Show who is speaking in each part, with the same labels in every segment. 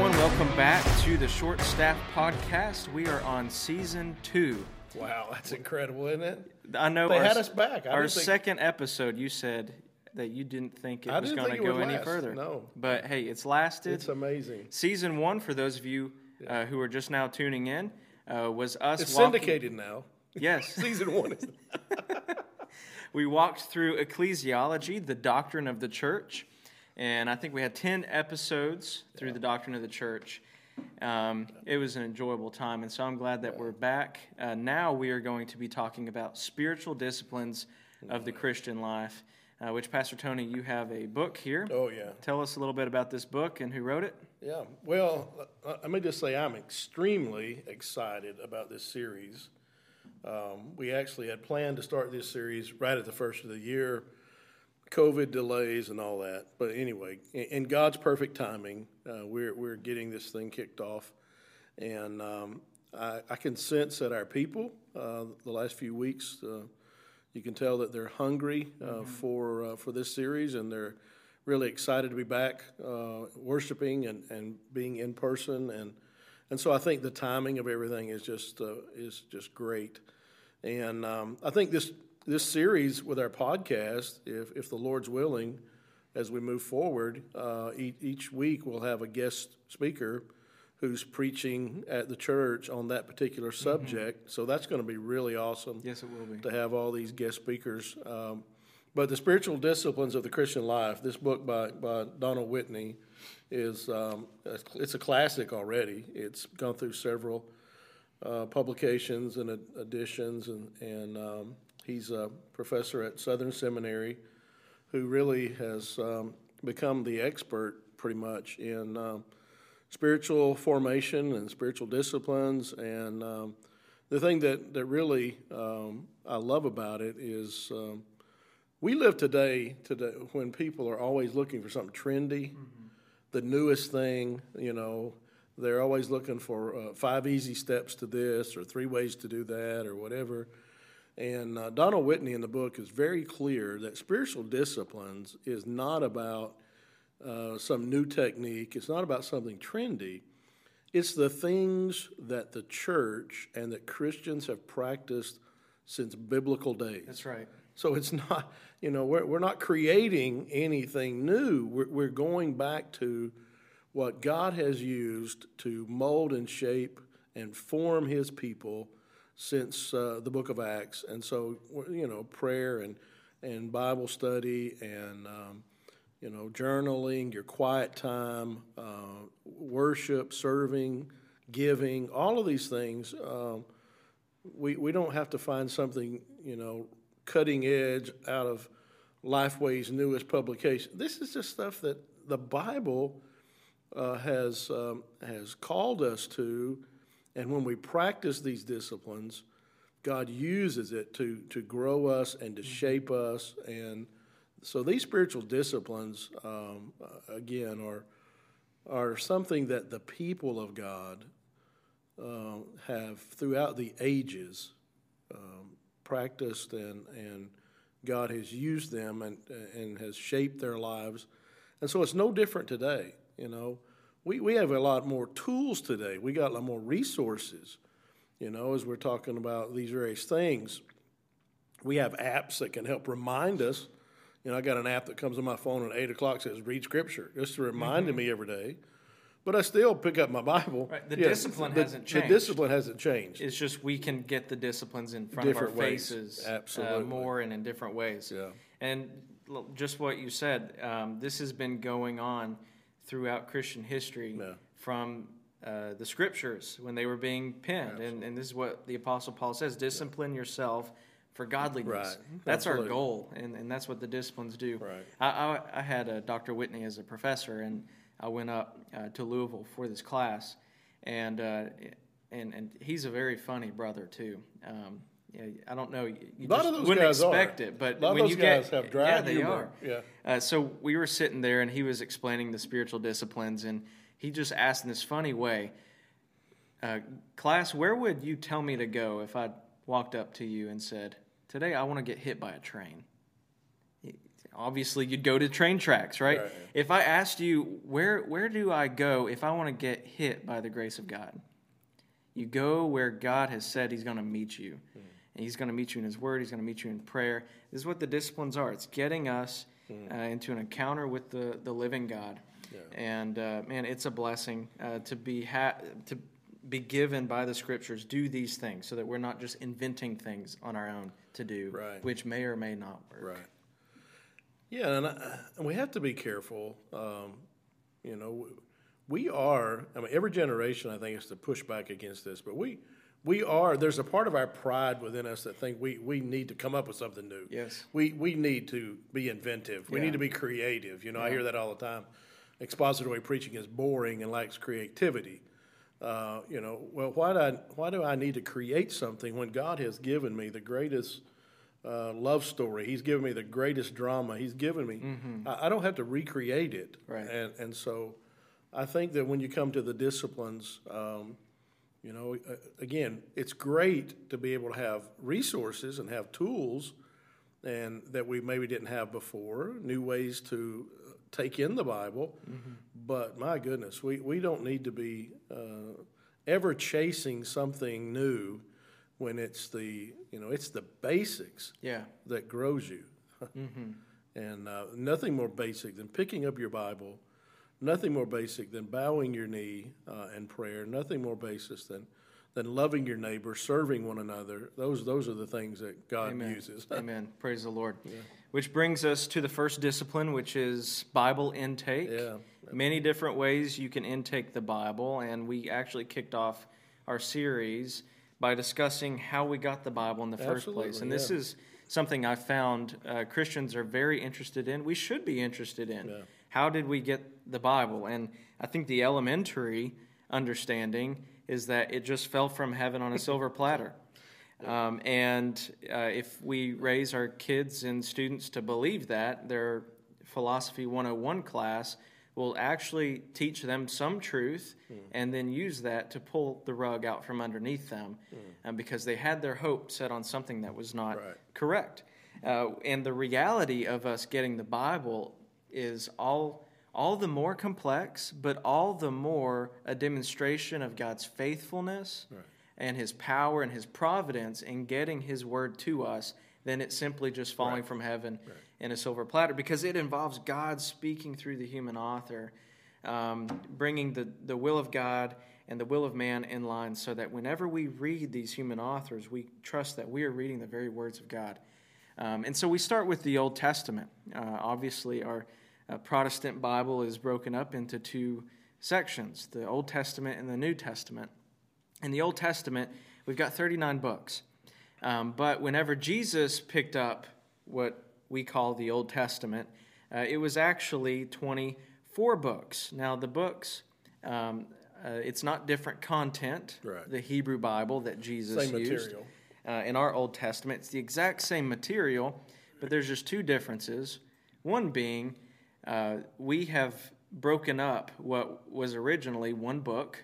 Speaker 1: everyone. Welcome back to the Short Staff Podcast. We are on season two.
Speaker 2: Wow, that's incredible, isn't it?
Speaker 1: I know
Speaker 2: They
Speaker 1: our,
Speaker 2: had us back. I
Speaker 1: our
Speaker 2: think-
Speaker 1: second episode, you said that you didn't think it
Speaker 2: I
Speaker 1: was going to go any
Speaker 2: last,
Speaker 1: further.
Speaker 2: no.
Speaker 1: But hey, it's lasted.
Speaker 2: It's amazing.
Speaker 1: season one, for those of you uh, who are just now tuning in, uh, was us
Speaker 2: It's
Speaker 1: walking.
Speaker 2: syndicated now.
Speaker 1: Yes.
Speaker 2: Season one is.
Speaker 1: We walked through ecclesiology, the doctrine of the church, and I think we had 10 episodes through the doctrine of the church. Um, it was an enjoyable time, and so I'm glad that we're back. Uh, now we are going to be talking about spiritual disciplines of the Christian life, uh, which, Pastor Tony, you have a book here.
Speaker 2: Oh yeah,
Speaker 1: Tell us a little bit about this book and who wrote it.
Speaker 2: yeah. Well, uh, let me just say I'm extremely excited about this series. Um, we actually had planned to start this series right at the first of the year. COVID delays and all that, but anyway, in, God's perfect timing, uh, we're we're getting this thing kicked off, and um, I, I can sense that our people uh, the last few weeks. Uh, you can tell that they're hungry uh, for uh, for this series, and they're really excited to be back uh, worshiping and, and being in person, and and so I think the timing of everything is just uh, is just great, and um, I think this this series with our podcast, if if the Lord's willing, as we move forward, uh, each, each week we'll have a guest speaker who's preaching at the church on that particular subject. So that's going to be really awesome
Speaker 1: Yes, it will be.
Speaker 2: to have all these guest speakers. Um, but the spiritual disciplines of the Christian life, this book by, by Donald Whitney, is um, it's a classic already. It's gone through several uh, publications and ed- editions, and and um, he's a professor at Southern Seminary, who really has um, become the expert pretty much in um, spiritual formation and spiritual disciplines. And um, the thing that that really um, I love about it is. Um, we live today today when people are always looking for something trendy, the newest thing. You know, they're always looking for uh, five easy steps to this or three ways to do that or whatever. And uh, Donald Whitney in the book is very clear that spiritual disciplines is not about uh, some new technique. It's not about something trendy. It's the things that the church and that Christians have practiced since biblical days.
Speaker 1: That's right.
Speaker 2: So it's not, you know, we're, we're not creating anything new. We're, we're going back to what God has used to mold and shape and form his people since uh, the book of Acts. And so, you know, prayer and, and Bible study and, um, you know, journaling, your quiet time, uh, worship, serving, giving, all of these things. Um, we, we don't have to find something, you know, cutting edge out of Lifeway's newest publication. This is just stuff that the Bible uh, has um, has called us to, and when we practice these disciplines, God uses it to to grow us and to shape us. And so these spiritual disciplines, um, uh, again, are are something that the people of God uh, have throughout the ages um, practiced and, and God has used them and, and has shaped their lives. And so it's no different today. You know, we, we have a lot more tools today. We got a lot more resources, you know, as we're talking about these various things. We have apps that can help remind us. You know, I got an app that comes on my phone at 8 o'clock says read scripture, just to remind me every day. But I still pick up my Bible.
Speaker 1: Right, the
Speaker 2: Yeah,
Speaker 1: discipline
Speaker 2: the-
Speaker 1: hasn't changed.
Speaker 2: The discipline hasn't changed.
Speaker 1: It's just we can get the disciplines in front
Speaker 2: Different
Speaker 1: of our
Speaker 2: ways.
Speaker 1: faces uh, more and in different ways.
Speaker 2: Yeah.
Speaker 1: And just what you said, um, this has been going on throughout Christian history
Speaker 2: Yeah.
Speaker 1: from uh, the scriptures when they were being penned. And, and this is what the Apostle Paul says discipline yourself for godliness.
Speaker 2: Right.
Speaker 1: That's our goal, and, and that's what the disciplines do.
Speaker 2: Right.
Speaker 1: I, I, I had a Dr. Whitney as a professor, and I went up uh, to Louisville for this class, and uh, and and he's a very funny brother too. Um, yeah, I don't know, you
Speaker 2: A lot of those
Speaker 1: wouldn't
Speaker 2: guys
Speaker 1: expect
Speaker 2: are.
Speaker 1: it, but
Speaker 2: A lot of those
Speaker 1: you
Speaker 2: guys
Speaker 1: get,
Speaker 2: have dry
Speaker 1: yeah, they
Speaker 2: humor.
Speaker 1: are.
Speaker 2: Yeah.
Speaker 1: Uh, so we were sitting there, and he was explaining the spiritual disciplines, and he just asked in this funny way, uh, "Class, where would you tell me to go if I walked up to you and said, today I want to get hit by a train?" obviously you'd go to train tracks, right?
Speaker 2: Right.
Speaker 1: If I asked you where where do I go if I want to get hit by the grace of God? You go where God has said He's going to meet you, and He's going to meet you in His Word. He's going to meet you in prayer. This is what the disciplines are. It's getting us uh, into an encounter with the the living God, and uh, man, it's a blessing uh, to be ha- to be given by the Scriptures. Do these things so that we're not just inventing things on our own to do,
Speaker 2: Right.
Speaker 1: which may or may not work.
Speaker 2: Right. Yeah, and, I, and we have to be careful. Um, you know, we are. I mean, every generation I think is to push back against this, but we we are. There's a part of our pride within us that think we we need to come up with something new.
Speaker 1: Yes.
Speaker 2: We we need to be inventive. We
Speaker 1: Yeah.
Speaker 2: need to be creative. You know, I hear that all the time. Expository preaching is boring and lacks creativity. Uh, you know, well, why do I why do I need to create something when God has given me the greatest uh, love story? He's given me the greatest drama. He's given me. I, I don't have to recreate it.
Speaker 1: Right.
Speaker 2: And and so, I think that when you come to the disciplines, um, you know, uh, again, it's great to be able to have resources and have tools, and that we maybe didn't have before, new ways to uh, take in the Bible. But my goodness, we, we don't need to be uh, ever chasing something new when it's the you know it's the basics
Speaker 1: Yeah.
Speaker 2: that grows you, and uh, nothing more basic than picking up your Bible, nothing more basic than bowing your knee uh, in prayer, nothing more basic than than loving your neighbor, serving one another. Those those are the things that God
Speaker 1: Amen.
Speaker 2: uses.
Speaker 1: Amen. Praise the Lord. Yeah. Which brings us to the first discipline, which is Bible intake.
Speaker 2: Yeah.
Speaker 1: Many different ways you can intake the Bible, and we actually kicked off our series by discussing how we got the Bible in the first place.
Speaker 2: Absolutely,
Speaker 1: And this is something I found uh, Christians are very interested in. We should be interested in.
Speaker 2: Yeah.
Speaker 1: How did we get the Bible? And I think the elementary understanding is that it just fell from heaven on a silver platter. Um, and uh, if we raise our kids and students to believe that, their Philosophy 101 class will actually teach them some truth and then use that to pull the rug out from underneath them um, because they had their hope set on something that was not
Speaker 2: Right.
Speaker 1: correct. Uh, and the reality of us getting the Bible is all all the more complex, but all the more a demonstration of God's faithfulness and His power and His providence in getting His word to us than it simply just falling from heaven in a silver platter, because it involves God speaking through the human author, um, bringing the, the will of God and the will of man in line, so that whenever we read these human authors, we trust that we are reading the very words of God. Um, and so we start with the Old Testament. Uh, obviously, our uh, Protestant Bible is broken up into two sections the Old Testament and the New Testament. In the Old Testament, we've got 39 books. Um, but whenever Jesus picked up what we call the Old Testament, uh, it was actually 24 books. Now, the books, um, uh, it's not different content,
Speaker 2: Right.
Speaker 1: the Hebrew Bible that Jesus
Speaker 2: Same
Speaker 1: used uh, in our Old Testament. It's the exact same material, but there's just two differences. One being, uh, we have broken up what was originally one book.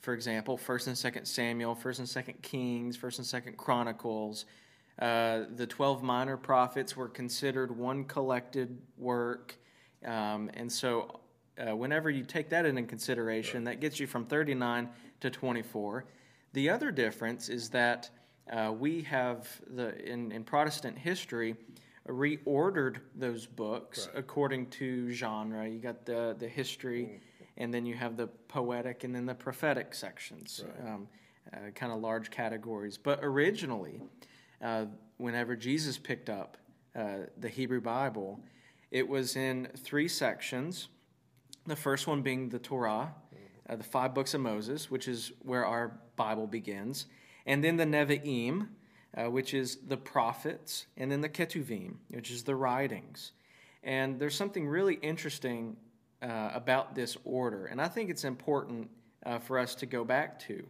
Speaker 1: For example, First and Second Samuel, First and Second Kings, First and Second Chronicles. Uh, the twelve minor prophets were considered one collected work, um, and so uh, whenever you take that into consideration, that gets you from 39 to 24. The other difference is that uh, we have the in, in Protestant history reordered those books according to genre. You got the the history, and then you have the poetic, and then the prophetic sections, um, uh, kind of large categories. But originally, uh, whenever Jesus picked up uh, the Hebrew Bible, it was in three sections. The first one being the Torah, uh, the five books of Moses, which is where our Bible begins, and then the Nevi'im, uh, which is the prophets, and then the Ketuvim, which is the writings. And there's something really interesting uh, about this order, and I think it's important uh, for us to go back to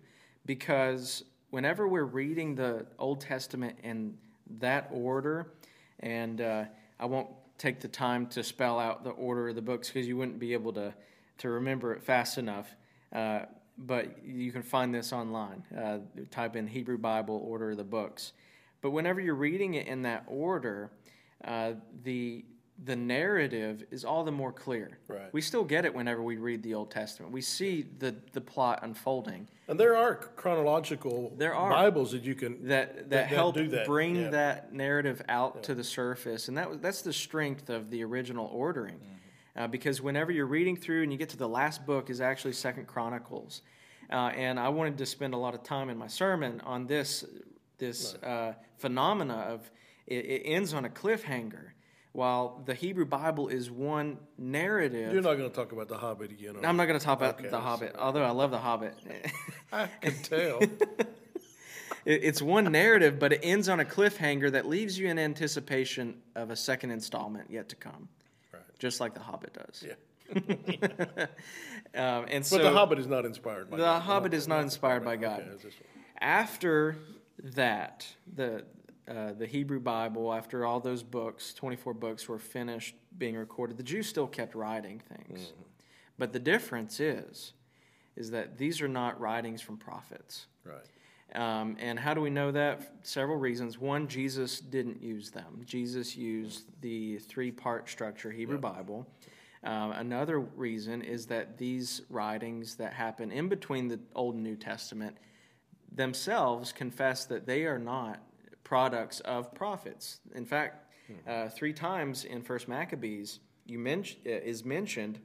Speaker 1: because whenever we're reading the Old Testament in that order, and uh, I won't take the time to spell out the order of the books because you wouldn't be able to, to remember it fast enough. Uh, but you can find this online. Uh, type in Hebrew Bible order of the books. But whenever you're reading it in that order, uh, the the narrative is all the more clear.
Speaker 2: Right.
Speaker 1: We still get it whenever we read the Old Testament. We see the, the plot unfolding.
Speaker 2: And there are chronological
Speaker 1: There are.
Speaker 2: Bibles that you can
Speaker 1: that that,
Speaker 2: that
Speaker 1: help
Speaker 2: that,
Speaker 1: bring
Speaker 2: yeah.
Speaker 1: that narrative out to the surface, and that was that's the strength of the original ordering,
Speaker 2: Mm-hmm.
Speaker 1: Uh, because whenever you're reading through and you get to the last book is actually Second Chronicles, uh, and I wanted to spend a lot of time in my sermon on this this uh, phenomena of it, it ends on a cliffhanger, while the Hebrew Bible is one narrative.
Speaker 2: You're not going to talk about the Hobbit again. are
Speaker 1: I'm not going to talk about
Speaker 2: Okay,
Speaker 1: the Hobbit, although I love the Hobbit.
Speaker 2: I can tell.
Speaker 1: It's one narrative, but it ends on a cliffhanger that leaves you in anticipation of a second installment yet to come. Just like The Hobbit does.
Speaker 2: Yeah.
Speaker 1: Um, and
Speaker 2: But
Speaker 1: so
Speaker 2: the Hobbit is not inspired by
Speaker 1: The
Speaker 2: God.
Speaker 1: Hobbit is not inspired by God.
Speaker 2: Okay, that's this one.
Speaker 1: after that, the uh, the Hebrew Bible, after all those books, 24 books were finished being recorded, the Jews still kept writing things.
Speaker 2: Mm-hmm.
Speaker 1: But the difference is, is that these are not writings from prophets.
Speaker 2: Right.
Speaker 1: Um, and how do we know that? Several reasons. One, Jesus didn't use them. Jesus used the three part structure Hebrew Bible. Um, another reason is that these writings that happen in between the Old and New Testament themselves confess that they are not products of prophets. In fact, uh, three times in First Maccabees, you men- uh, is mentioned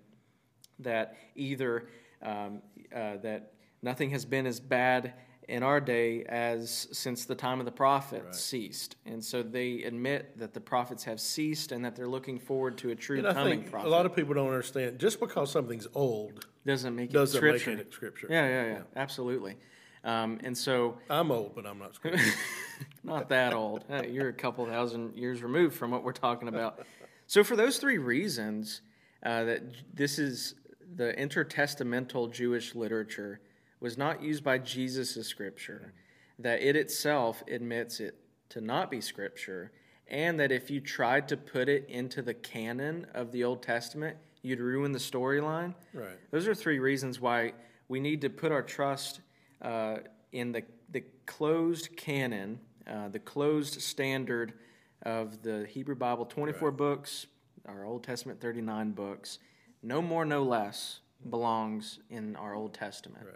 Speaker 1: that either um, uh, that nothing has been as bad in our day as since the time of the prophets ceased, and so they admit that the prophets have ceased and that they're looking forward to a true
Speaker 2: And
Speaker 1: coming prophet.
Speaker 2: a lot of people don't understand just because something's old
Speaker 1: doesn't make it
Speaker 2: doesn't
Speaker 1: scripture.
Speaker 2: make it scripture.
Speaker 1: Yeah, yeah, yeah, absolutely. Um, and so,
Speaker 2: I'm old, but I'm not scripture.
Speaker 1: not that old. Uh, You're a couple thousand years removed from what we're talking about. So, for those three reasons, uh, that this is the intertestamental Jewish literature was not used by Jesus as scripture, that it itself admits it to not be scripture, and that if you tried to put it into the canon of the Old Testament, you'd ruin the storyline.
Speaker 2: right.
Speaker 1: Those are three reasons why we need to put our trust uh, in the, the closed canon, uh, the closed standard of the Hebrew Bible 24 books, our Old Testament 39 books. No more, no less belongs in our Old Testament.
Speaker 2: Right.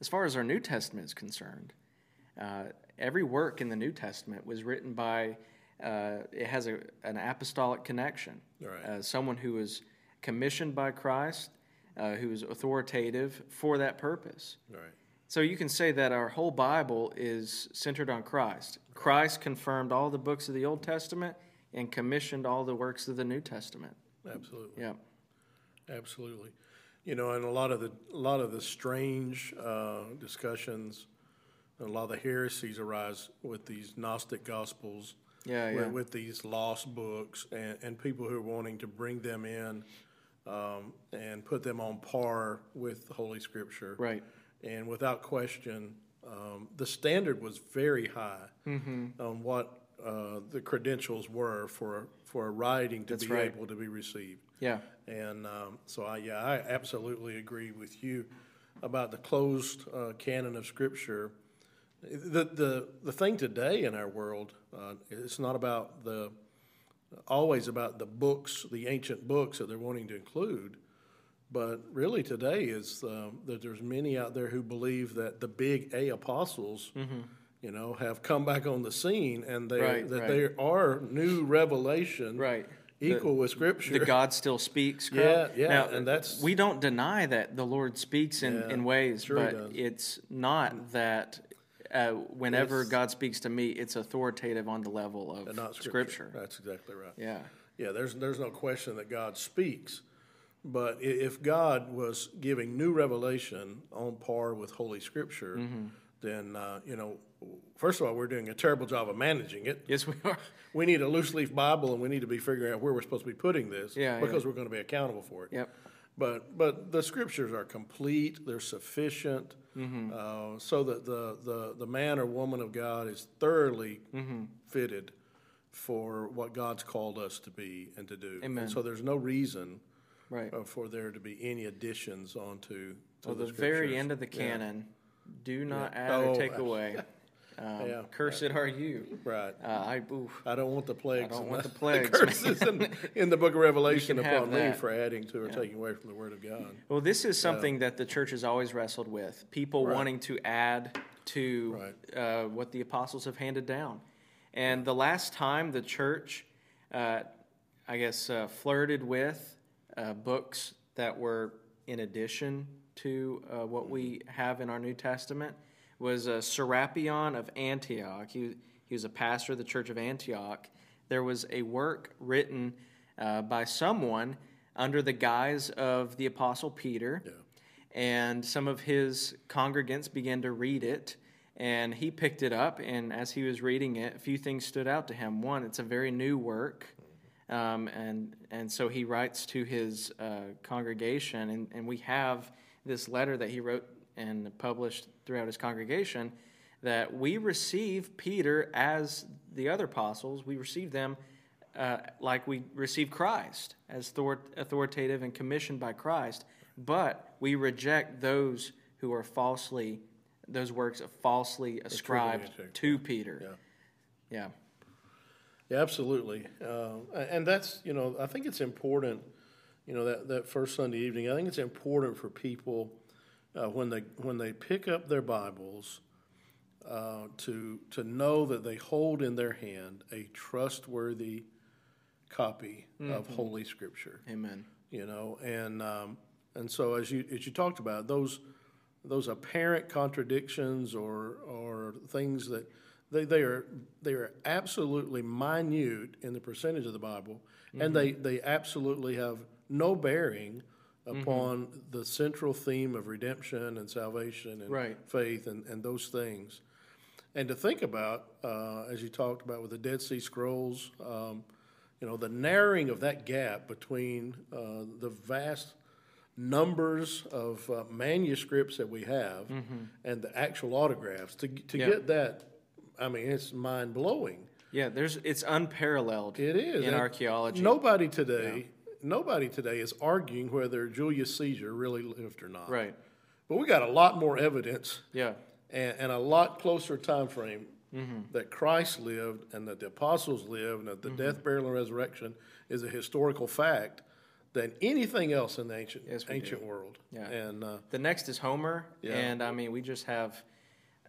Speaker 1: As far as our New Testament is concerned, uh, every work in the New Testament was written by, uh, it has a, an apostolic connection.
Speaker 2: Right.
Speaker 1: Uh, someone who was commissioned by Christ, uh, who is authoritative for that purpose.
Speaker 2: Right.
Speaker 1: So you can say that our whole Bible is centered on Christ. Christ confirmed all the books of the Old Testament and commissioned all the works of the New Testament.
Speaker 2: Absolutely.
Speaker 1: Yeah.
Speaker 2: Absolutely. You know, and a lot of the a lot of the strange uh, discussions, and a lot of the heresies arise with these Gnostic gospels,
Speaker 1: Yeah,
Speaker 2: with,
Speaker 1: yeah.
Speaker 2: with these lost books, and, and people who are wanting to bring them in um, and put them on par with the Holy Scripture.
Speaker 1: Right.
Speaker 2: And without question, um, the standard was very high
Speaker 1: Mm-hmm.
Speaker 2: on what uh, the credentials were for for a writing to
Speaker 1: That's
Speaker 2: be
Speaker 1: right.
Speaker 2: able to be received.
Speaker 1: Yeah.
Speaker 2: And um, so, I, yeah, I absolutely agree with you about the closed uh, canon of Scripture. The, the, the thing today in our world, uh, it's not about the, always about the books, the ancient books that they're wanting to include, but really today is um, that there's many out there who believe that the big A apostles, you know, have come back on the scene and they.
Speaker 1: Right,
Speaker 2: that
Speaker 1: right.
Speaker 2: there are new revelation
Speaker 1: Right.
Speaker 2: equal with Scripture.
Speaker 1: The God still speaks.
Speaker 2: Yeah,
Speaker 1: correct?
Speaker 2: yeah,
Speaker 1: Now,
Speaker 2: and that's-
Speaker 1: we don't deny that the Lord speaks in,
Speaker 2: Yeah,
Speaker 1: in ways,
Speaker 2: sure
Speaker 1: but it's not that. Uh, whenever
Speaker 2: It's-
Speaker 1: God speaks to me, it's authoritative on the level of scripture.
Speaker 2: scripture. That's exactly right.
Speaker 1: Yeah,
Speaker 2: Yeah, there's there's no question that God speaks, but if God was giving new revelation on par with Holy Scripture,
Speaker 1: Mm-hmm.
Speaker 2: Then uh, you know, first of all, we're doing a terrible job of managing it.
Speaker 1: yes, we are.
Speaker 2: We need a loose leaf Bible, and we need to be figuring out where we're supposed to be putting this,
Speaker 1: Yeah,
Speaker 2: because we're going to be accountable for it.
Speaker 1: Yep.
Speaker 2: But but the scriptures are complete; they're sufficient,
Speaker 1: Mm-hmm.
Speaker 2: uh, so that the, the the man or woman of God is thoroughly
Speaker 1: Mm-hmm.
Speaker 2: fitted for what God's called us to be and to do.
Speaker 1: Amen.
Speaker 2: And so there's no reason
Speaker 1: Right.
Speaker 2: uh, for there to be any additions onto to
Speaker 1: So
Speaker 2: the,
Speaker 1: the very end of the
Speaker 2: Yeah.
Speaker 1: Do not
Speaker 2: Yeah.
Speaker 1: add
Speaker 2: Oh,
Speaker 1: or take away. Um,
Speaker 2: Yeah.
Speaker 1: Cursed are you.
Speaker 2: Right.
Speaker 1: Uh, I, oof,
Speaker 2: I don't want the plagues.
Speaker 1: I
Speaker 2: don't
Speaker 1: want the plagues,
Speaker 2: curses in, in the book of Revelation upon me for adding to or taking away from the Word of God.
Speaker 1: Well, this is something that the church has always wrestled with people
Speaker 2: Right.
Speaker 1: wanting to add to uh, what the apostles have handed down. And the last time the church, uh, I guess, uh, flirted with uh, books that were in addition to uh, what we have in our New Testament was uh, Serapion of Antioch. He, he was a pastor of the church of Antioch. There was a work written uh, by someone under the guise of the Apostle Peter. And some of his congregants began to read it, and he picked it up. And as he was reading it, a few things stood out to him. One, it's a very new work. Um, and, and so he writes to his uh, congregation, and, and we have this letter that he wrote and published throughout his congregation that we receive Peter as the other apostles, we receive them uh, like we receive Christ as author- authoritative and commissioned by Christ, but we reject those who are falsely, those works are falsely ascribed to Peter.
Speaker 2: Yeah.
Speaker 1: Yeah.
Speaker 2: Yeah, absolutely. Uh, and that's, you know, I think it's important, you know, that, that first Sunday evening, I think it's important for people uh, when, they, when they pick up their Bibles uh, to, to know that they hold in their hand a trustworthy copy of Holy Scripture.
Speaker 1: Amen.
Speaker 2: you know and um, and so as you as you talked about those those apparent contradictions or or things that they, they are they are absolutely minute in the percentage of the Bible and they they absolutely have no bearing upon the central theme of redemption and salvation and
Speaker 1: Right.
Speaker 2: faith and, and those things and to think about uh, as you talked about with the Dead Sea Scrolls um, you know, the narrowing of that gap between uh, the vast numbers of uh, manuscripts that we have and the actual autographs to, to
Speaker 1: Mm-hmm. Yeah.
Speaker 2: get that, I mean, it's mind blowing.
Speaker 1: Yeah, there's it's unparalleled
Speaker 2: It is
Speaker 1: in
Speaker 2: And
Speaker 1: archaeology.
Speaker 2: Nobody today, nobody today is arguing whether Julius Caesar really lived or not.
Speaker 1: Right.
Speaker 2: But we got a lot more evidence
Speaker 1: Yeah.
Speaker 2: and, and a lot closer time frame
Speaker 1: Mm-hmm.
Speaker 2: that Christ lived and that the apostles lived and that the
Speaker 1: Mm-hmm.
Speaker 2: death, burial, and resurrection is a historical fact than anything else in the ancient
Speaker 1: Yes,
Speaker 2: ancient world.
Speaker 1: Yeah.
Speaker 2: And uh,
Speaker 1: The next is Homer,
Speaker 2: Yeah.
Speaker 1: and I mean we just have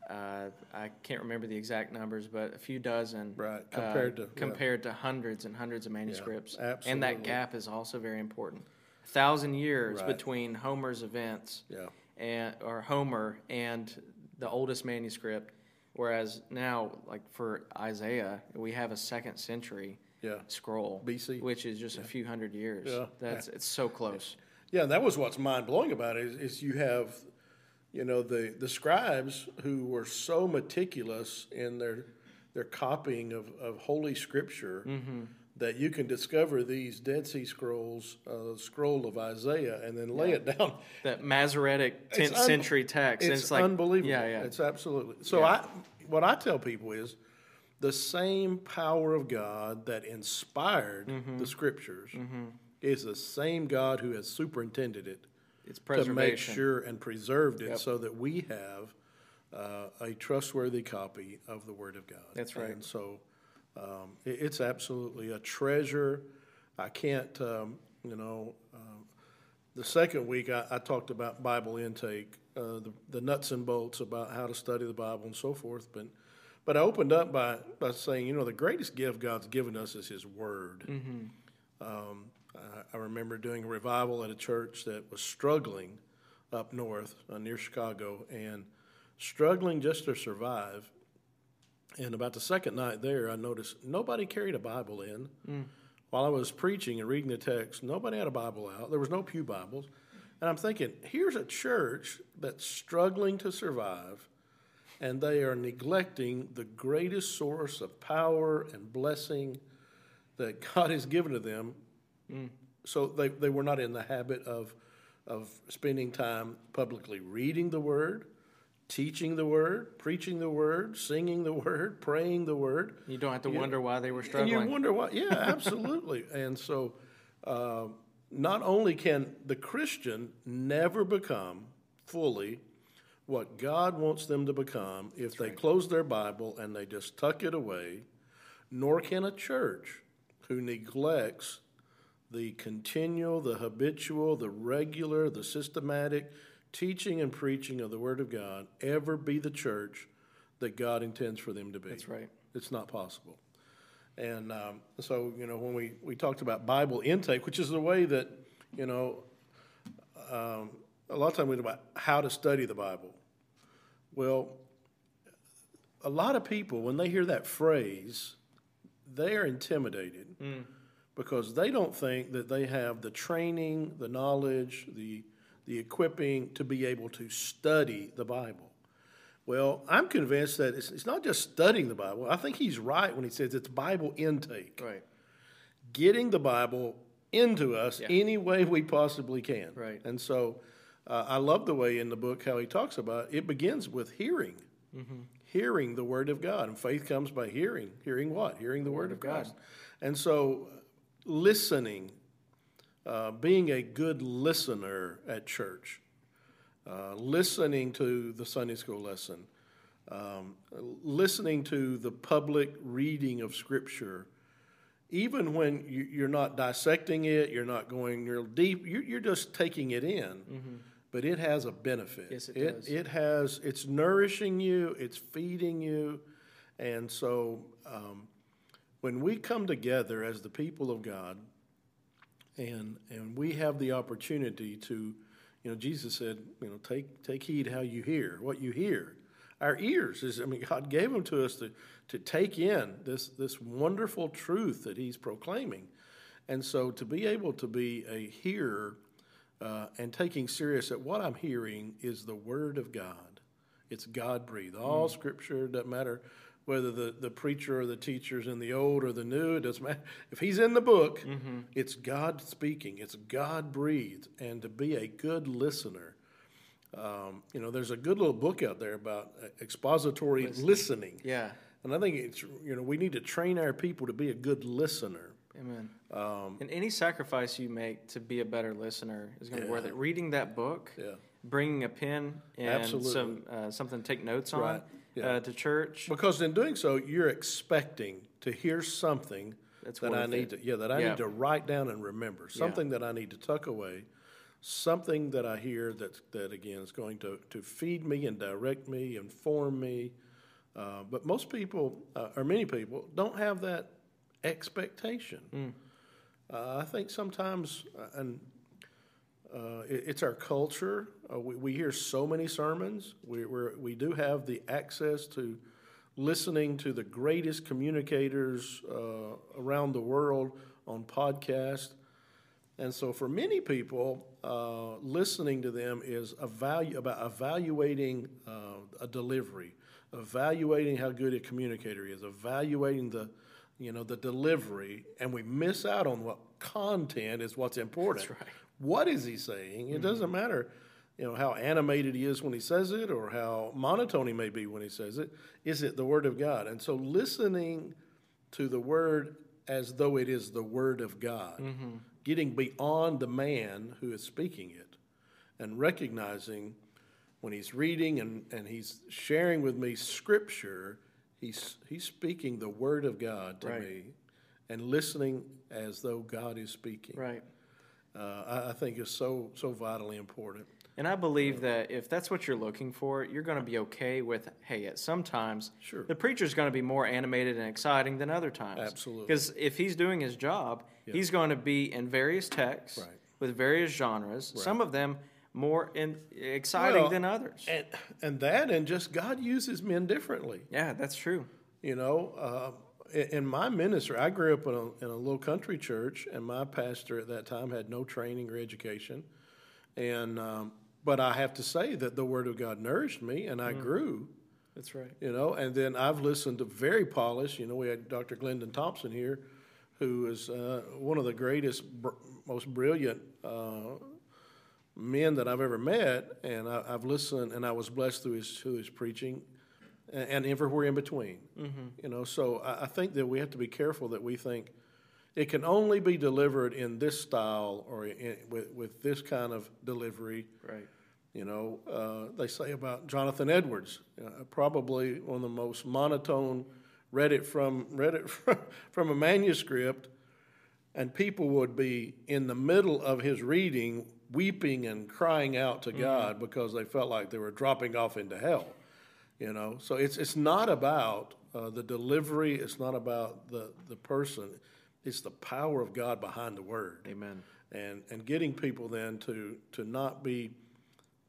Speaker 1: uh, I can't remember the exact numbers, but a few dozen.
Speaker 2: Right,
Speaker 1: uh,
Speaker 2: compared to- yeah.
Speaker 1: compared to hundreds and hundreds of manuscripts. And
Speaker 2: absolutely.
Speaker 1: that gap is also very important. A thousand years
Speaker 2: Right.
Speaker 1: between Homer's events
Speaker 2: yeah,
Speaker 1: and or Homer and the oldest manuscript, whereas now, like for Isaiah, we have a second century
Speaker 2: yeah,
Speaker 1: scroll
Speaker 2: BC.
Speaker 1: which is just a few hundred years.
Speaker 2: Yeah.
Speaker 1: That's it's so close.
Speaker 2: yeah. And that was what's mind blowing about it is, is you have, you know, the the scribes who were so meticulous in their their copying of, of Holy Scripture.
Speaker 1: Mm-hmm.
Speaker 2: That you can discover these Dead Sea Scrolls, uh, scroll of Isaiah, and then lay it down
Speaker 1: That Masoretic 10th
Speaker 2: un-
Speaker 1: century text.
Speaker 2: It's,
Speaker 1: it's like
Speaker 2: unbelievable.
Speaker 1: Yeah, yeah.
Speaker 2: It's absolutely. So I, what I tell people is, the same power of God that inspired
Speaker 1: Mm-hmm.
Speaker 2: the Scriptures is the same God who has superintended it
Speaker 1: it's
Speaker 2: to make
Speaker 1: preservation.
Speaker 2: sure and preserved it so that we have uh, a trustworthy copy of the Word of God.
Speaker 1: That's right.
Speaker 2: And so um, it, it's absolutely a treasure. I can't, um, you know, um, the second week I, I talked about Bible intake, uh, the, the nuts and bolts about how to study the Bible and so forth. But, but I opened up by, by saying, you know, the greatest gift God's given us is His Word. Um, I, I remember doing a revival at a church that was struggling up north uh, near Chicago and struggling just to survive. And about the second night there, I noticed nobody carried a Bible in. While I was preaching and reading the text, nobody had a Bible out. There was no Pew Bibles. And I'm thinking, here's a church that's struggling to survive, and they are neglecting the greatest source of power and blessing that God has given to them. So they, they were not in the habit of, of spending time publicly reading the Word, teaching the Word, preaching the Word, singing the Word, praying the Word.
Speaker 1: You don't have to wonder why they were struggling.
Speaker 2: And you wonder why. Yeah, absolutely. and so, uh, not only can the Christian never become fully what God wants them to become if they close their Bible and they just tuck it away, nor can a church who neglects the continual, the habitual, the regular, the systematic teaching and preaching of the Word of God ever be the church that God intends for them to be.
Speaker 1: That's right.
Speaker 2: It's not possible. And um, so, you know, when we, we talked about Bible intake, which is the way that, you know, um, a lot of time we talk about how to study the Bible. Well, a lot of people, when they hear that phrase, they are intimidated because they don't think that they have the training, the knowledge, the, the equipping to be able to study the Bible. Well, I'm convinced that it's, it's not just studying the Bible. I think he's right when he says it's Bible intake,
Speaker 1: Right.
Speaker 2: getting the Bible into us
Speaker 1: Yeah.
Speaker 2: any way we possibly can.
Speaker 1: Right.
Speaker 2: And so uh, I love the way in the book how he talks about it begins with hearing.
Speaker 1: Mm-hmm.
Speaker 2: Hearing the word of God. And faith comes by hearing. Hearing what? Hearing the, word, of God.
Speaker 1: God.
Speaker 2: And so listening, uh, being a good listener at church, uh, listening to the Sunday school lesson, um, listening to the public reading of Scripture, even when you, you're not dissecting it, you're not going real deep, you, you're just taking it in. But it has a benefit.
Speaker 1: Yes, it
Speaker 2: it
Speaker 1: does.
Speaker 2: It has. It's nourishing you. It's feeding you, and so um, when we come together as the people of God, and and we have the opportunity to, you know, Jesus said, you know, take take heed how you hear, what you hear. Our ears is, I mean, God gave them to us to to take in this this wonderful truth that He's proclaiming, and so to be able to be a hearer uh, and taking serious that what I'm hearing is the Word of God. It's God breathed. All Scripture doesn't matter whether the, the preacher or the teacher's in the old or the new. It doesn't matter. If he's in the book, it's God speaking. It's God breathed. And to be a good listener, um, you know, there's a good little book out there about uh, expository listening.
Speaker 1: Yeah.
Speaker 2: And I think it's you know we need to train our people to be a good listener.
Speaker 1: Amen.
Speaker 2: Um,
Speaker 1: and any sacrifice you make to be a better listener is going to be worth it. Reading that book,
Speaker 2: Yeah.
Speaker 1: bringing a pen and
Speaker 2: Absolutely.
Speaker 1: some uh, something to take notes on
Speaker 2: Right. Yeah.
Speaker 1: uh, to church.
Speaker 2: Because in doing so, you're expecting to hear something
Speaker 1: That's
Speaker 2: that I need
Speaker 1: it.
Speaker 2: to, yeah, that I
Speaker 1: Yeah.
Speaker 2: need to write down and remember, something that I need to tuck away, something that I hear that, that again is going to, to feed me and direct me, inform me. Uh, but most people, uh, or many people, don't have that expectation.
Speaker 1: Mm.
Speaker 2: Uh, I think sometimes, uh, and uh, it, it's our culture. Uh, we, we hear so many sermons. We, we do have the access to listening to the greatest communicators uh, around the world on podcast. And so, for many people, uh, listening to them is a value about evaluating uh, a delivery, evaluating how good a communicator is, evaluating the, you know, the delivery, and we miss out on what content is what's important.
Speaker 1: That's right.
Speaker 2: What is he saying? It doesn't mm-hmm. matter, you know, how animated he is when he says it, or how monotone he may be when he says it. Is it the Word of God? And so, listening to the Word as though it is the Word of God, mm-hmm. getting beyond the man who is speaking it, and recognizing when he's reading and, and he's sharing with me Scripture, he's, he's speaking the Word of God to
Speaker 1: Right.
Speaker 2: me, and listening as though God is speaking.
Speaker 1: Right.
Speaker 2: Uh, I, I think is so so vitally important.
Speaker 1: And I believe that if that's what you're looking for, you're going to be okay with, hey, at sometimes
Speaker 2: Sure.
Speaker 1: the preacher's going to be more animated and exciting than other times.
Speaker 2: Absolutely.
Speaker 1: Because if he's doing his job, he's going to be in various texts
Speaker 2: Right.
Speaker 1: with various genres, some of them more in, exciting
Speaker 2: Well,
Speaker 1: than others.
Speaker 2: And and that and just God uses men differently.
Speaker 1: yeah, that's true.
Speaker 2: You know, uh, in, in my ministry, I grew up in a, in a little country church, and my pastor at that time had no training or education, and um, but I have to say that the Word of God nourished me, and I grew.
Speaker 1: That's right.
Speaker 2: you know and then i've listened to very polished you know we had dr glendon thompson here who is uh, one of the greatest br- most brilliant uh, men that i've ever met and I, i've listened and i was blessed through his, through his preaching and, and everywhere in between you know so I, I think that we have to be careful that we think it can only be delivered in this style or in, with, with this kind of delivery
Speaker 1: Right.
Speaker 2: You know, uh, they say about Jonathan Edwards, uh, probably one of the most monotone. Read it from read it from, from a manuscript, and people would be in the middle of his reading, weeping and crying out to God because they felt like they were dropping off into hell. You know, so it's it's not about uh, the delivery. It's not about the the person. It's the power of God behind the word
Speaker 1: Amen.
Speaker 2: and and getting people then to to not be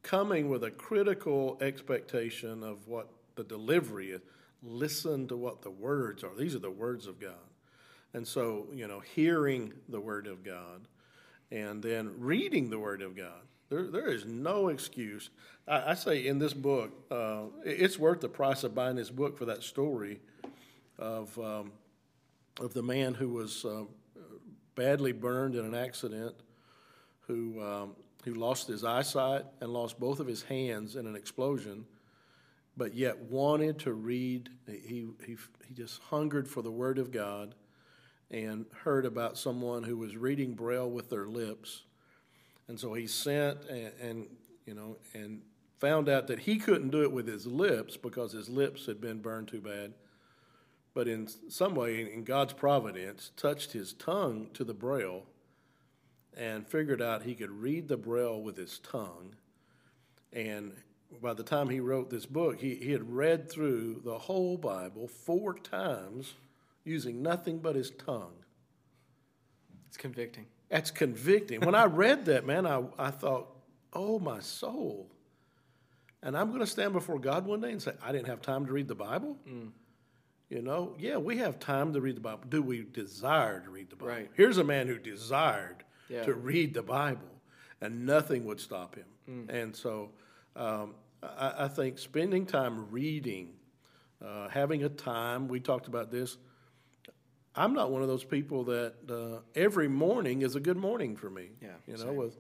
Speaker 2: coming with a critical expectation of what the delivery is. Listen to what the words are. These are the words of God. And so, you know, hearing the word of God and then reading the word of God. There, there is no excuse. I, I say in this book, uh, it's worth the price of buying this book for that story of, um, of the man who was uh, badly burned in an accident, who, um, who lost his eyesight and lost both of his hands in an explosion, but yet wanted to read. He, he, he just hungered for the Word of God and heard about someone who was reading Braille with their lips. And so he sent and, and you know, and found out that he couldn't do it with his lips because his lips had been burned too bad but in some way, in God's providence, touched his tongue to the braille and figured out he could read the braille with his tongue. And by the time he wrote this book, he, he had read through the whole Bible four times using nothing but his tongue.
Speaker 1: It's convicting.
Speaker 2: That's convicting. When I read that, man, I, I thought, oh, my soul. And I'm going to stand before God one day and say, I didn't have time to read the Bible? You know, yeah, we have time to read the Bible. Do we desire to read the Bible?
Speaker 1: Right.
Speaker 2: Here's a man who desired
Speaker 1: Yeah.
Speaker 2: to read the Bible, and nothing would stop him. And so um, I, I think spending time reading, uh, having a time, we talked about this. I'm not one of those people that uh, every morning is a good morning for me.
Speaker 1: Yeah,
Speaker 2: You know,
Speaker 1: same.
Speaker 2: with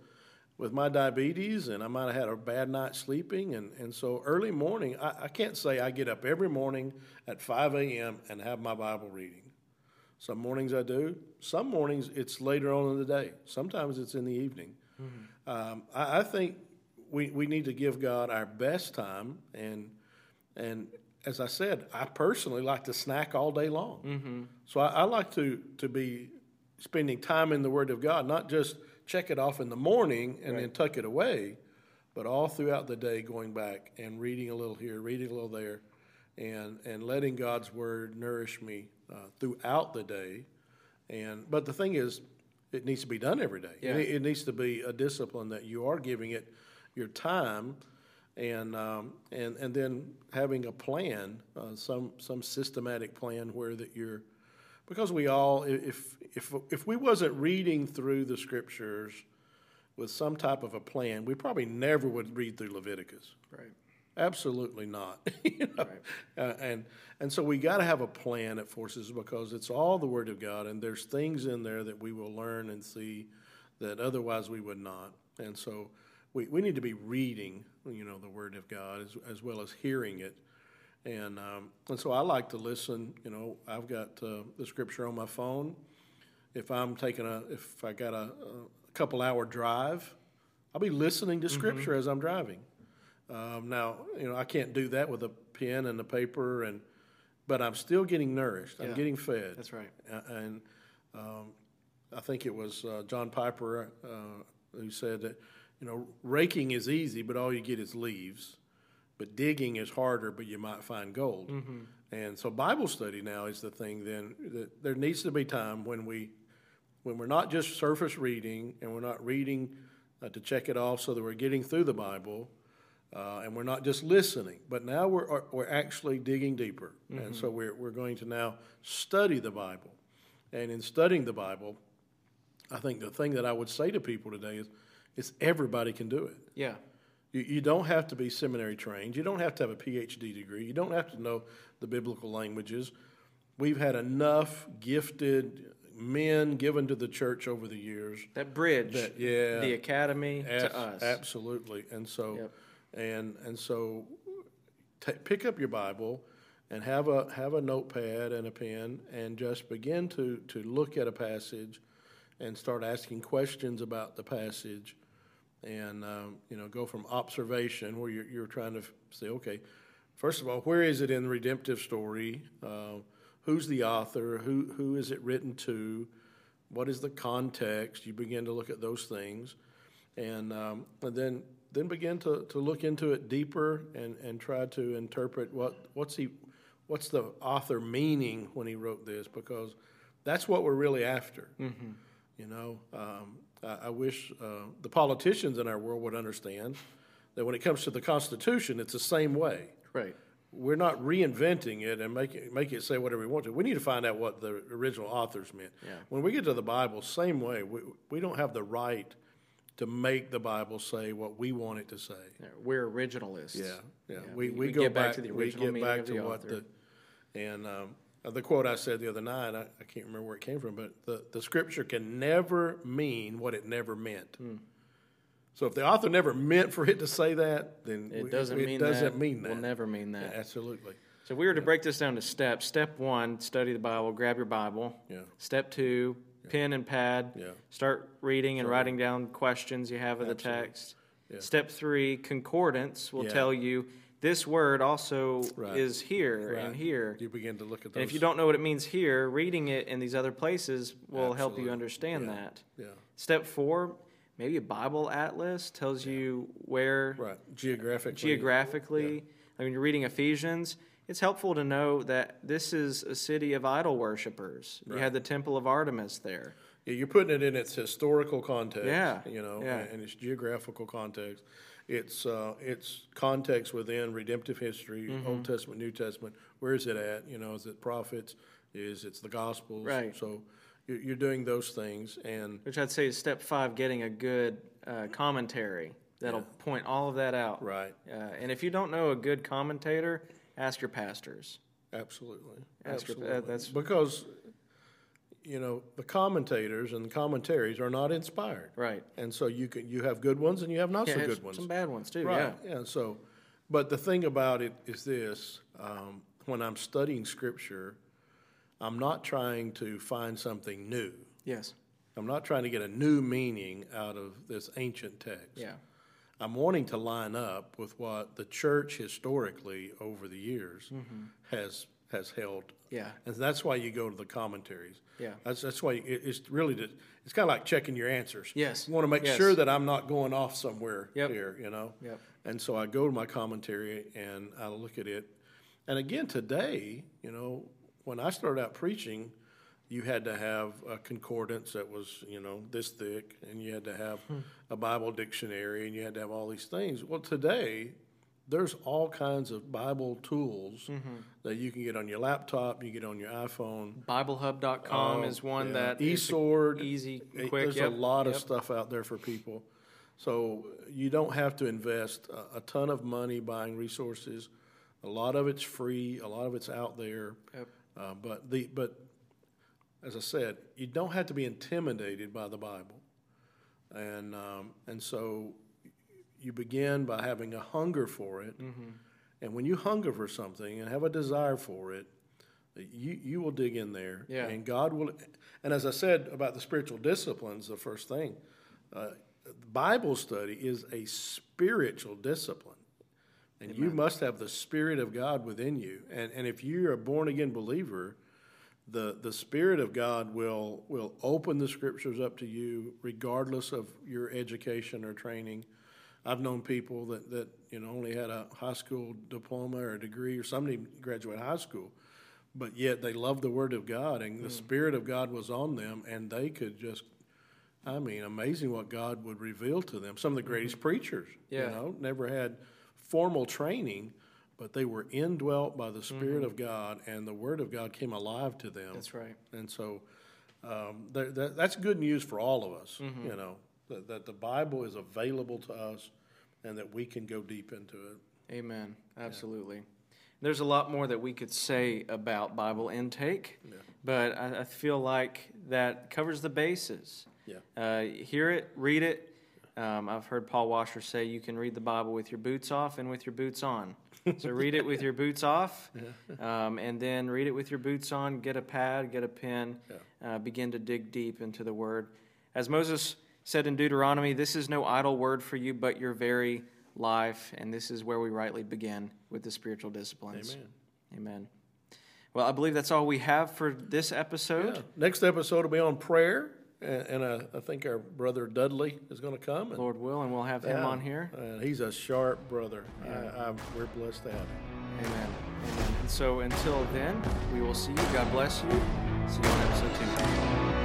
Speaker 2: with my diabetes and I might have had a bad night sleeping and, and so early morning I, I can't say I get up every morning at five AM and have my Bible reading. Some mornings I do. Some mornings it's later on in the day. Sometimes it's in the evening. Um, I, I think we, we need to give God our best time and and as I said, I personally like to snack all day long. So I, I like to to be spending time in the Word of God, not just check it off in the morning and then tuck it away, but all throughout the day going back and reading a little here, reading a little there, and and letting God's Word nourish me uh, throughout the day. And but the thing is, it needs to be done every day.
Speaker 1: Yeah.
Speaker 2: It, it needs to be a discipline that you are giving it your time, and um, and and then having a plan, uh, some some systematic plan where that you're, because we all if if if we wasn't reading through the scriptures with some type of a plan, we probably never would read through Leviticus.
Speaker 1: Right.
Speaker 2: Absolutely not. you know? uh, and and so we got to have a plan at Forces because it's all the Word of God, and there's things in there that we will learn and see that otherwise we would not. And so we, we need to be reading, you know, the Word of God as, as well as hearing it. And um, and so I like to listen. You know, I've got uh, the Scripture on my phone. If I'm taking a if I got a, a couple hour drive, I'll be listening to Scripture as I'm driving. Um, now, you know, I can't do that with a pen and a paper, and but I'm still getting nourished. I'm
Speaker 1: Yeah.
Speaker 2: getting fed.
Speaker 1: That's right.
Speaker 2: And um, I think it was uh, John Piper uh, who said that, you know, raking is easy, but all you get is leaves. But digging is harder, but you might find gold. And so Bible study now is the thing. Then that there needs to be time when we, when we're not just surface reading and we're not reading uh, to check it off so that we're getting through the Bible, uh, and we're not just listening, but now we're, are- we're actually digging deeper. And so we're, we're going to now study the Bible. And in studying the Bible, I think the thing that I would say to people today is, is everybody can do it.
Speaker 1: Yeah.
Speaker 2: You, you don't have to be seminary trained. You don't have to have a PhD degree. You don't have to know the biblical languages. We've had enough gifted men given to the church over the years
Speaker 1: That bridge.
Speaker 2: that, yeah,
Speaker 1: The academy to us.
Speaker 2: Absolutely. And so,
Speaker 1: Yep.
Speaker 2: and and so, ta pick up your Bible and have a have a notepad and a pen and just begin to to look at a passage and start asking questions about the passage and um, you know go from observation where you're, you're trying to say, okay, first of all, where is it in the redemptive story? Uh, who's the author? Who who is it written to? What is the context? You begin to look at those things, and um, and then then begin to, to look into it deeper and, and try to interpret what what's he what's the author meaning when he wrote this because that's what we're really after.
Speaker 1: Mm-hmm.
Speaker 2: You know, um, I, I, wish uh, the politicians in our world would understand that when it comes to the Constitution, it's the same way.
Speaker 1: Right.
Speaker 2: We're not reinventing it and make it, make it say whatever we want to. We need to find out what the original authors meant.
Speaker 1: Yeah.
Speaker 2: When we get to the Bible, same way. We, we don't have the right to make the Bible say what we want it to say.
Speaker 1: Yeah, we're originalists.
Speaker 2: Yeah, yeah.
Speaker 1: Yeah,
Speaker 2: we,
Speaker 1: we-
Speaker 2: we,
Speaker 1: we
Speaker 2: go
Speaker 1: get back
Speaker 2: back,
Speaker 1: to the
Speaker 2: we
Speaker 1: original
Speaker 2: get
Speaker 1: meaning
Speaker 2: back
Speaker 1: of
Speaker 2: to
Speaker 1: the
Speaker 2: what
Speaker 1: author.
Speaker 2: the and um, uh, the quote I said the other night. I, I can't remember where it came from, but the, the scripture can never mean what it never meant.
Speaker 1: Hmm.
Speaker 2: So if the author never meant for it to say that, then
Speaker 1: It doesn't
Speaker 2: it
Speaker 1: mean
Speaker 2: doesn't
Speaker 1: that.
Speaker 2: mean that.
Speaker 1: Will never mean that.
Speaker 2: Yeah, absolutely.
Speaker 1: So if we were to break this down to steps, step one, study the Bible, grab your Bible.
Speaker 2: Yeah.
Speaker 1: Step two, pen and pad.
Speaker 2: Yeah.
Speaker 1: Start reading and writing down questions you have of the text.
Speaker 2: Yeah.
Speaker 1: Step three, concordance will
Speaker 2: Yeah.
Speaker 1: tell you this word also
Speaker 2: Right.
Speaker 1: is here and here.
Speaker 2: You begin to look at those.
Speaker 1: And if you don't know what it means here, reading it in these other places will help you understand
Speaker 2: Yeah.
Speaker 1: that.
Speaker 2: yeah,
Speaker 1: Step four, maybe a Bible atlas tells you where
Speaker 2: right, geographically,
Speaker 1: geographically. Like when you're reading Ephesians, it's helpful to know that this is a city of idol worshippers. You had the temple of Artemis there.
Speaker 2: Yeah, you're putting it in its historical context.
Speaker 1: Yeah,
Speaker 2: You know,
Speaker 1: yeah.
Speaker 2: and its geographical context. It's uh, its context within redemptive history,
Speaker 1: Mm-hmm.
Speaker 2: Old Testament, New Testament. Where is it at? You know, is it prophets? Is it's the Gospels?
Speaker 1: Right.
Speaker 2: So you're, you're doing those things, and
Speaker 1: Which I'd say is step five, getting a good uh, commentary that'll point all of that out.
Speaker 2: right,
Speaker 1: Uh, and if you don't know a good commentator, ask your pastors.
Speaker 2: absolutely,
Speaker 1: Ask your-
Speaker 2: absolutely.
Speaker 1: that's-
Speaker 2: because you know the commentators and the commentaries are not inspired,
Speaker 1: Right.
Speaker 2: and so you can you have good ones and you have not
Speaker 1: Yeah,
Speaker 2: so good ones.
Speaker 1: some bad ones too.
Speaker 2: Right.
Speaker 1: Yeah.
Speaker 2: Yeah. So, but the thing about it is this: um, when I'm studying Scripture, I'm not trying to find something new.
Speaker 1: Yes.
Speaker 2: I'm not trying to get a new meaning out of this ancient text.
Speaker 1: Yeah.
Speaker 2: I'm wanting to line up with what the church historically over the years has has held.
Speaker 1: Yeah.
Speaker 2: And that's why you go to the commentaries.
Speaker 1: Yeah.
Speaker 2: That's that's why it, it's really the, it's kind of like checking your answers.
Speaker 1: Yes.
Speaker 2: You want to make
Speaker 1: Yes.
Speaker 2: sure that I'm not going off somewhere
Speaker 1: Yep.
Speaker 2: here, you know.
Speaker 1: Yep.
Speaker 2: And so I go to my commentary and I look at it. And again today, you know, when I started out preaching, you had to have a concordance that was, you know, this thick, and you had to have
Speaker 1: Hmm.
Speaker 2: a Bible dictionary, and you had to have all these things. Well, today, there's all kinds of Bible tools
Speaker 1: Mm-hmm.
Speaker 2: that you can get on your laptop, you get on your iPhone.
Speaker 1: BibleHub.com
Speaker 2: Oh,
Speaker 1: is one
Speaker 2: yeah.
Speaker 1: that is
Speaker 2: eSword,
Speaker 1: easy, quick.
Speaker 2: There's
Speaker 1: Yep.
Speaker 2: a lot of
Speaker 1: Yep.
Speaker 2: stuff out there for people. So you don't have to invest a, a ton of money buying resources. A lot of it's free. A lot of it's out there.
Speaker 1: Yep.
Speaker 2: Uh, but the but as I said, you don't have to be intimidated by the Bible, and um, and so you begin by having a hunger for it,
Speaker 1: Mm-hmm.
Speaker 2: and when you hunger for something and have a desire for it, you you will dig in there,
Speaker 1: Yeah.
Speaker 2: and God will. And as I said about the spiritual disciplines, the first thing, uh, Bible study is a spiritual discipline. And you must have the Spirit of God within you. And, and if you're a born again believer, the, the Spirit of God will, will open the scriptures up to you regardless of your education or training. I've known people that, that you know only had a high school diploma or a degree, or somebody graduate high school, but yet they loved the Word of God, and the mm. Spirit of God was on them, and they could just I mean, amazing what God would reveal to them. Some of the mm-hmm. greatest preachers,
Speaker 1: Yeah.
Speaker 2: you know, never had formal training, but they were indwelt by the Spirit mm-hmm. of God, and the Word of God came alive to them.
Speaker 1: That's right.
Speaker 2: And so um, that, that's good news for all of us, mm-hmm. you know, that, that the Bible is available to us and that we can go deep into it.
Speaker 1: Amen. Absolutely. There's a lot more that we could say about Bible intake, but I, I feel like that covers the bases.
Speaker 2: Yeah.
Speaker 1: Uh, hear it, read it. Um, I've heard Paul Washer say you can read the Bible with your boots off and with your boots on. So read it with your boots off, um, and then read it with your boots on. Get a pad, get a pen, uh, begin to dig deep into the Word. As Moses said in Deuteronomy, This is no idle word for you, but your very life. And this is where we rightly begin with the spiritual disciplines.
Speaker 2: Amen.
Speaker 1: Amen. Well, I believe that's all we have for this episode.
Speaker 2: Yeah. Next episode will be on prayer, and, and uh, I think our brother Dudley is going to come. And,
Speaker 1: Lord will, and we'll have him
Speaker 2: yeah,
Speaker 1: on here.
Speaker 2: uh, he's a sharp brother. I, I, we're blessed to have him.
Speaker 1: Amen. Amen. And so until then, we will see you. God bless you. See you on episode two.